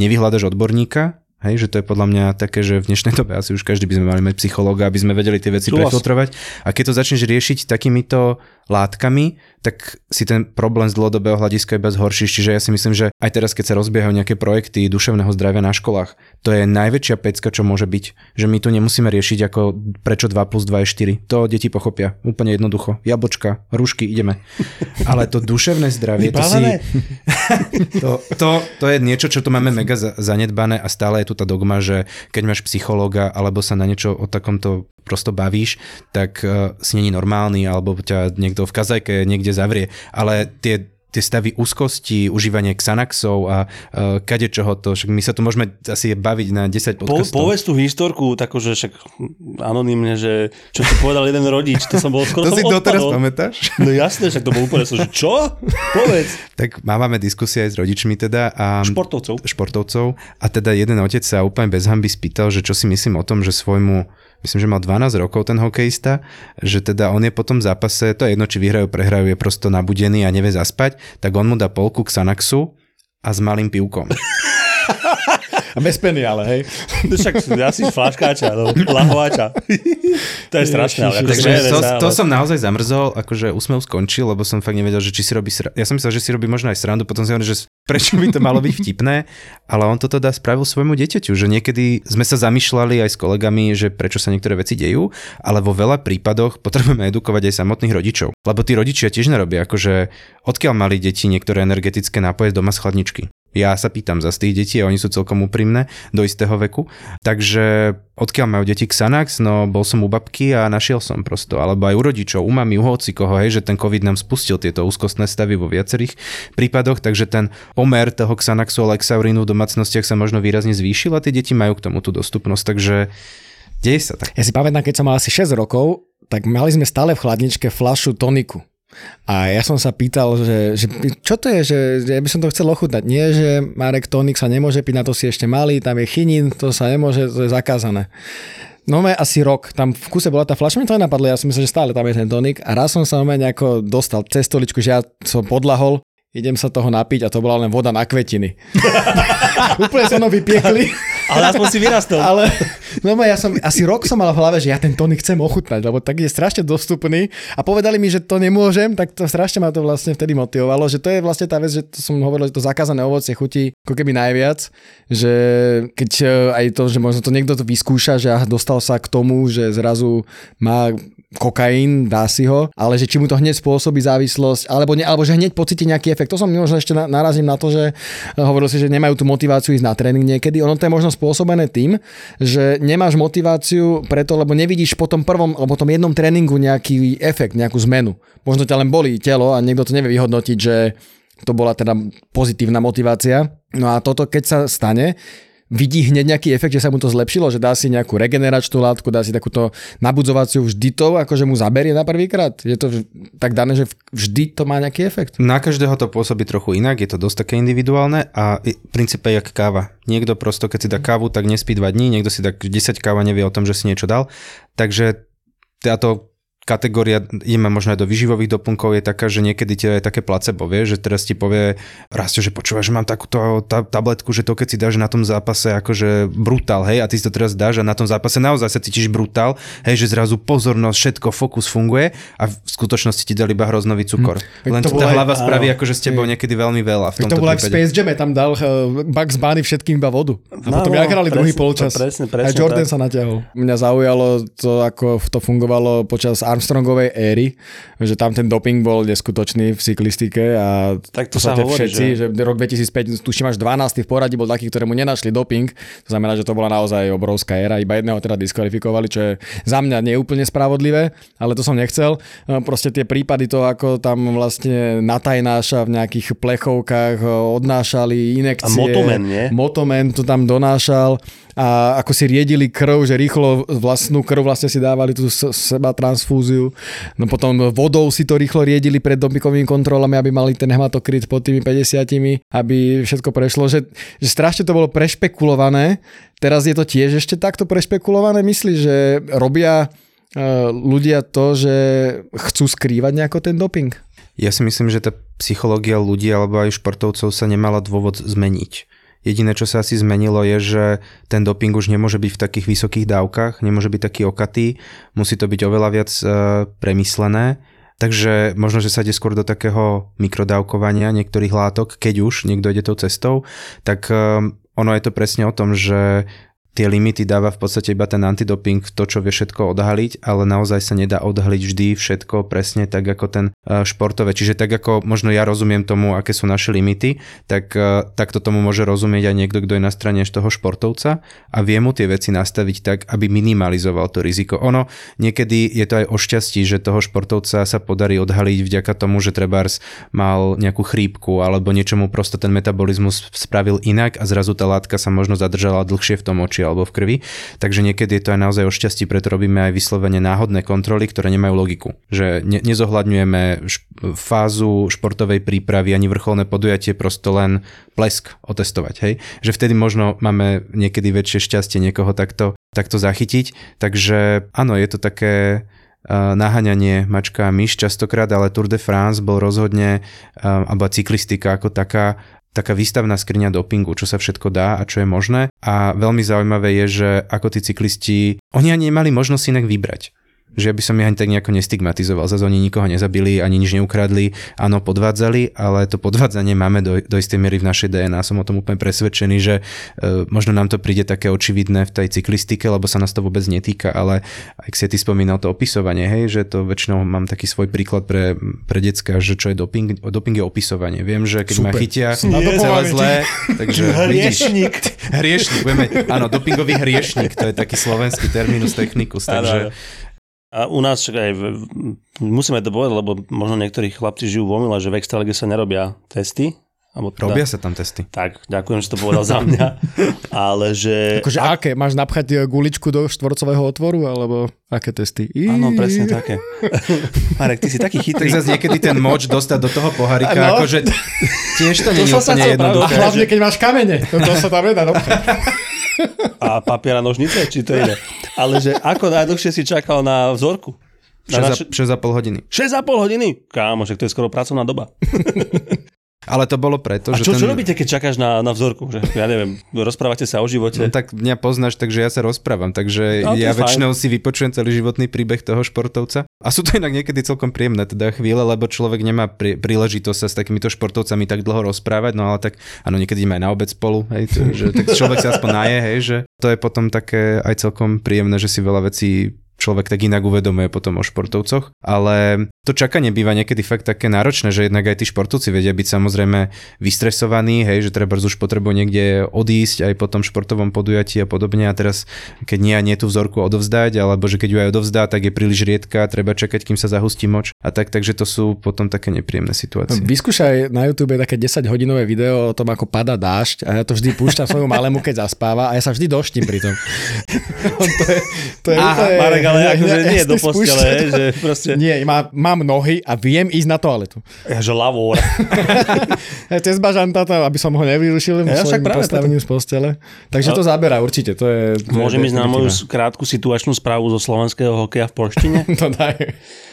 nevyhľadaš odborníka, Hej, že to je podľa mňa také, že v dnešnej dobe asi už každý by sme mali mať psychológa, aby sme vedeli tie veci Súhlas. prefiltrovať. A keď to začneš riešiť takýmito látkami, tak si ten problém z dlhodobého hľadiska iba zhoršíš. Čiže ja si myslím, že aj teraz, keď sa rozbiehajú nejaké projekty duševného zdravia na školách, to je najväčšia pecka, čo môže byť. Že my tu nemusíme riešiť ako prečo 2 plus 2 je 4. To deti pochopia. Úplne jednoducho. Jablčka, rúšky, ideme. Ale to duševné zdravie, to si... To, to, to je niečo, čo tu máme mega za- zanedbané a stále je tu tá dogma, že keď máš psychológa alebo sa na niečo o takomto prosto bavíš, tak uh, si není normálny alebo ťa niekto v kazajke niekde zavrie. Ale tie tie stavy úzkosti, užívanie Xanaxov a uh, kade čoho to, však my sa tu môžeme asi baviť na 10 Po, podcastov. povedz tú historku, takú, že však anonymne, že čo ti povedal jeden rodič, to som bol skoro to si doteraz pamätáš? No jasné, však to bol úplne som, že čo? Povedz. Tak máme diskusie aj s rodičmi teda a Športovcov. športovcov a teda jeden otec sa úplne bez hamby spýtal, že čo si myslím o tom, že svojmu myslím, že mal 12 rokov ten hokejista, že teda on je po tom zápase, to je jedno, či vyhrajú, prehrajú, je prosto nabudený a nevie zaspať, tak on mu dá polku Xanaxu a s malým pivkom. A bez peny, ale hej. No však asi flaškáča, no, lahovača. to je strašné, ale Takže to, to som naozaj zamrzol, akože úsmev skončil, lebo som fakt nevedel, že či si robí srandu. Ja som myslel, že si robí možno aj srandu, potom si hovoril, že prečo by to malo byť vtipné, ale on to teda spravil svojmu dieťaťu, že niekedy sme sa zamýšľali aj s kolegami, že prečo sa niektoré veci dejú, ale vo veľa prípadoch potrebujeme edukovať aj samotných rodičov. Lebo tí rodičia tiež nerobia, akože odkiaľ mali deti niektoré energetické nápoje doma z chladničky. Ja sa pýtam za tých detí a oni sú celkom úprimné do istého veku. Takže odkiaľ majú deti Xanax? No bol som u babky a našiel som prosto. Alebo aj u rodičov, u mami, u hoci koho, hej, že ten COVID nám spustil tieto úzkostné stavy vo viacerých prípadoch, takže ten pomer toho Xanaxu a Lexaurínu v domácnostiach sa možno výrazne zvýšil a tie deti majú k tomu tú dostupnosť. Takže deje sa tak. Ja si pamätám, keď som mal asi 6 rokov, tak mali sme stále v chladničke flašu toniku. A ja som sa pýtal, že, že čo to je, že, že ja by som to chcel ochutnať. Nie, že Marek tonik sa nemôže piť, na to si ešte malý, tam je chinín, to sa nemôže, to je zakázané. No máme asi rok, tam v kuse bola tá fľaša, mi to nenapadlo, ja som myslel, že stále tam je ten tonik a raz som sa normálne nejako dostal cez stoličku, že ja som podlahol, idem sa toho napiť a to bola len voda na kvetiny. Úplne sa mnou vypiekli. Ale aspoň si vyrastol. Ale no ja som, asi rok som mal v hlave, že ja ten tonik chcem ochutnať, lebo tak je strašne dostupný a povedali mi, že to nemôžem, tak to strašne ma to vlastne vtedy motivovalo, že to je vlastne tá vec, že to som hovoril, že to zakázané ovocie chutí ako keby najviac, že keď e, aj to, že možno to niekto to vyskúša, že dostal sa k tomu, že zrazu má kokain, dá si ho, ale že či mu to hneď spôsobí závislosť, alebo, ne, alebo že hneď pocíti nejaký efekt. To som možno ešte na, narazím na to, že eh, hovoril si, že nemajú tú motiváciu ísť na tréning niekedy. Ono to je možno spôsobené tým, že nemáš motiváciu preto, lebo nevidíš po tom prvom, alebo tom jednom tréningu nejaký efekt, nejakú zmenu. Možno ťa len bolí telo a niekto to nevie vyhodnotiť, že to bola teda pozitívna motivácia. No a toto, keď sa stane, vidí hneď nejaký efekt, že sa mu to zlepšilo, že dá si nejakú regeneračnú látku, dá si takúto nabudzovaciu vždy to, akože mu zaberie na prvýkrát. Je to tak dané, že vždy to má nejaký efekt. Na každého to pôsobí trochu inak, je to dosť také individuálne a v princípe jak káva. Niekto prosto, keď si dá kávu, tak nespí 2 dní, niekto si dá 10 káva, nevie o tom, že si niečo dal. Takže táto kategória, ideme možno aj do vyživových doplnkov, je taká, že niekedy ti je také placebo, vie, že teraz ti povie Rastio, že počúvaš, že mám takúto ta- tabletku, že to keď si dáš na tom zápase akože brutál, hej, a ty si to teraz dáš a na tom zápase naozaj sa cítiš brutál, hej, že zrazu pozornosť, všetko, fokus funguje a v skutočnosti ti dali iba hroznový cukor. Veď Len to tá aj- hlava spraví, áno. akože s tebou niekedy veľmi veľa v tomto to bolo aj v. Space Jam, tam dal uh, Bugs Bunny všetkým iba vodu. A No, potom no, hrali presne, druhý to polčas. presne, presne Aj Jordan tak. sa natiahol. Mňa zaujalo to, ako to fungovalo počas Armstrongovej éry, že tam ten doping bol neskutočný v cyklistike a Tak to sa hovorí, všetci, že... že rok 2005, tuším až 12. v poradí bol taký, ktorému nenašli doping. To znamená, že to bola naozaj obrovská éra. Iba jedného teda diskvalifikovali, čo je za mňa neúplne spravodlivé, ale to som nechcel. E, Proste tie prípady to, ako tam vlastne natajnáša v nejakých plechovkách, e, odnášali inekcie. A motomen, nie? Motomen to tam donášal a ako si riedili krv, že rýchlo vlastnú krv vlastne si dávali tú seba transfúziu. No potom vodou si to rýchlo riedili pred dopingovými kontrolami, aby mali ten hematokrit pod tými 50, aby všetko prešlo. Že, že strašne to bolo prešpekulované. Teraz je to tiež ešte takto prešpekulované. Myslíš, že robia e, ľudia to, že chcú skrývať nejako ten doping? Ja si myslím, že tá psychológia ľudí alebo aj športovcov sa nemala dôvod zmeniť. Jediné, čo sa asi zmenilo, je, že ten doping už nemôže byť v takých vysokých dávkach, nemôže byť taký okatý, musí to byť oveľa viac e, premyslené. Takže možno, že sa ide skôr do takého mikrodávkovania niektorých látok, keď už niekto ide tou cestou, tak e, ono je to presne o tom, že tie limity dáva v podstate iba ten antidoping to, čo vie všetko odhaliť, ale naozaj sa nedá odhaliť vždy všetko presne tak ako ten e, športové. Čiže tak ako možno ja rozumiem tomu, aké sú naše limity, tak e, takto tomu môže rozumieť aj niekto, kto je na strane toho športovca a vie mu tie veci nastaviť tak, aby minimalizoval to riziko. Ono niekedy je to aj o šťastí, že toho športovca sa podarí odhaliť vďaka tomu, že trebárs mal nejakú chrípku alebo niečomu prosto ten metabolizmus spravil inak a zrazu tá látka sa možno zadržala dlhšie v tom oči alebo v krvi. Takže niekedy je to aj naozaj o šťastí, preto robíme aj vyslovene náhodné kontroly, ktoré nemajú logiku. Že ne, nezohľadňujeme š- fázu športovej prípravy ani vrcholné podujatie, prosto len plesk otestovať. Hej? Že vtedy možno máme niekedy väčšie šťastie niekoho takto, takto zachytiť. Takže áno, je to také naháňanie mačka a myš častokrát, ale Tour de France bol rozhodne, alebo cyklistika ako taká, taká výstavná skriňa dopingu, čo sa všetko dá a čo je možné. A veľmi zaujímavé je, že ako tí cyklisti, oni ani nemali možnosť inak vybrať že by som ich ani tak nejako nestigmatizoval. Zase oni nikoho nezabili, ani nič neukradli. Áno, podvádzali, ale to podvádzanie máme do, do istej miery v našej DNA. Som o tom úplne presvedčený, že e, možno nám to príde také očividné v tej cyklistike, lebo sa nás to vôbec netýka, ale ak si ty spomínal to opisovanie, hej, že to väčšinou mám taký svoj príklad pre, pre decka, že čo je doping. Doping je opisovanie. Viem, že keď Super. ma chytia Nie, celé zlé, takže Hriešnik. hriešnik, budeme, áno, dopingový hriešnik, to je taký slovenský terminus technicus, takže a u nás však aj, musíme to povedať, lebo možno niektorí chlapci žijú v omyle, že v Extralege sa nerobia testy. Alebo teda, Robia sa tam testy. Tak, ďakujem, že to povedal za mňa. Ale že... Akože aké? Máš napchať e, guličku do štvorcového otvoru? Alebo aké testy? Áno, presne také. Marek, ty si taký chytrý. Tak zase niekedy ten moč dostať do toho pohárika, no. akože tiež to nie je úplne jednoduché. A hlavne, keď máš kamene. To, to sa tam nedá A papiera nožnice, či to ide? Ale že ako najdlhšie si čakal na vzorku? 6,5 naš... hodiny. 6,5 hodiny? Kámo, že to je skoro pracovná doba. Ale to bolo preto, a že... čo, ten... čo robíte, keď čakáš na, na vzorku? Že, ja neviem, rozprávate sa o živote. No tak mňa poznáš, takže ja sa rozprávam. Takže no, ja väčšinou si vypočujem celý životný príbeh toho športovca. A sú to inak niekedy celkom príjemné teda chvíle, lebo človek nemá prí, príležitosť sa s takýmito športovcami tak dlho rozprávať, no ale tak áno, niekedy ideme aj na obed spolu, hej, to, že, tak človek sa aspoň naje, hej, že to je potom také aj celkom príjemné, že si veľa vecí človek tak inak uvedomuje potom o športovcoch. Ale to čakanie býva niekedy fakt také náročné, že jednak aj tí športovci vedia byť samozrejme vystresovaní, hej, že treba už potrebujú niekde odísť aj po tom športovom podujatí a podobne a teraz keď nie a nie tú vzorku odovzdať, alebo že keď ju aj odovzdá, tak je príliš riedka, treba čakať, kým sa zahustí moč a tak, takže to sú potom také nepríjemné situácie. Vyskúšaj na YouTube také 10 hodinové video o tom, ako pada dážď a ja to vždy púšťam svojmu malému, keď zaspáva a ja sa vždy doštím pri tom. to je, to je Aha, Marek, ale akože ja, nie do postele, že proste... Nie, má, mám nohy a viem ísť na toaletu. Ja, že lavor. ja cez bažantata, aby som ho nevyrušil ja, svojím postavením z postele. Takže to zaberá určite. To je, to Môžem ísť na moju krátku situačnú správu zo slovenského hokeja v Polštine? to daj.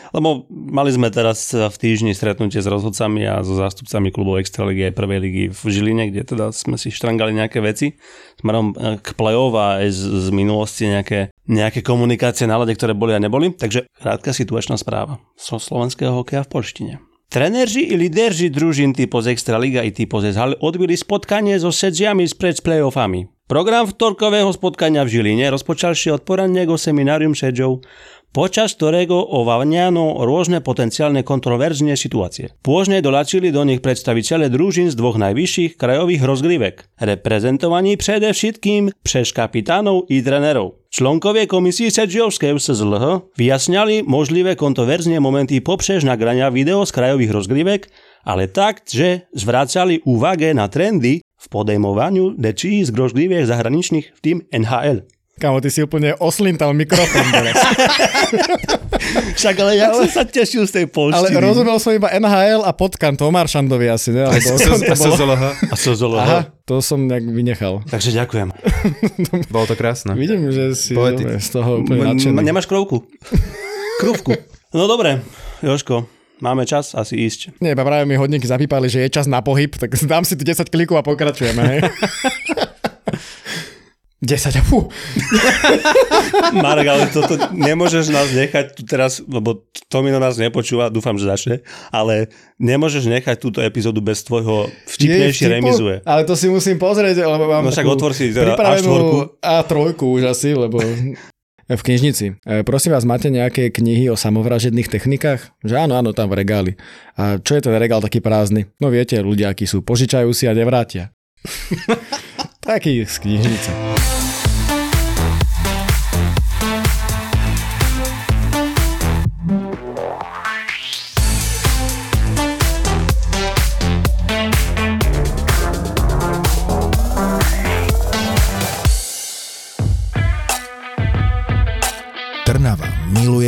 Lebo mali sme teraz v týždni stretnutie s rozhodcami a so zástupcami klubov Extraligy aj prvej ligy v Žiline, kde teda sme si štrangali nejaké veci smerom e, k play-off a aj z, z minulosti nejaké, nejaké komunikácie na lade, ktoré boli a neboli. Takže krátka situačná správa zo slovenského hokeja v Polštine. Trenerzy i liderzy družín typu z Extraliga i typu z Hal odbili spotkanie so sedziami spred playoffami. Program vtorkového spotkania v Žiline rozpočal si od poranného seminárium sedžov počas ktorého ováňano rôzne potenciálne kontroverzne situácie. Pôžne doľačili do nich predstaviteľe družín z dvoch najvyšších krajových rozgrívek, reprezentovaní predevšetkým přes kapitánov i trenerov. Členkovie komisie Sedžiovskej SZLH vyjasňali možlivé kontroverzne momenty popřež nagrania video z krajových rozgrívek, ale tak, že zvracali úvage na trendy v podejmovaniu dečí z rozgrívek zahraničných v tým NHL. Kámo, ty si úplne oslintal mikrofón teraz. Však ale ja som sa tešil z tej polštiny. Ale rozumel som iba NHL a potkan Tomar Šandovi asi, ne? Alebo a Sozoloha. A Sozoloha. Aha, to som nejak vynechal. Takže ďakujem. Bolo to krásne. Vidím, že si dobre, z toho úplne nadšený. Nemáš krovku? Krúvku. No dobre, Joško, Máme čas asi ísť. Nie, práve mi hodníky zapípali, že je čas na pohyb, tak dám si tu 10 klikov a pokračujeme, hej. 10 a fú. Marek, ale toto nemôžeš nás nechať tu teraz, lebo Tomino nás nepočúva, dúfam, že začne, ale nemôžeš nechať túto epizódu bez tvojho vtipnejšie vtipu, remizuje. Ale to si musím pozrieť, lebo mám No však otvor si teda pripravenú A3 už asi, lebo v knižnici. E, prosím vás, máte nejaké knihy o samovražedných technikách? Že áno, áno, tam v regáli. A čo je ten regál taký prázdny? No viete, ľudia, akí sú, požičajú si a nevrátia. taký z knižnice.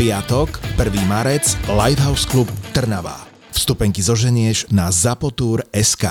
Piatok, 1. marec, Lighthouse Club Trnava. Vstupenky zoženieš na zapotur.sk.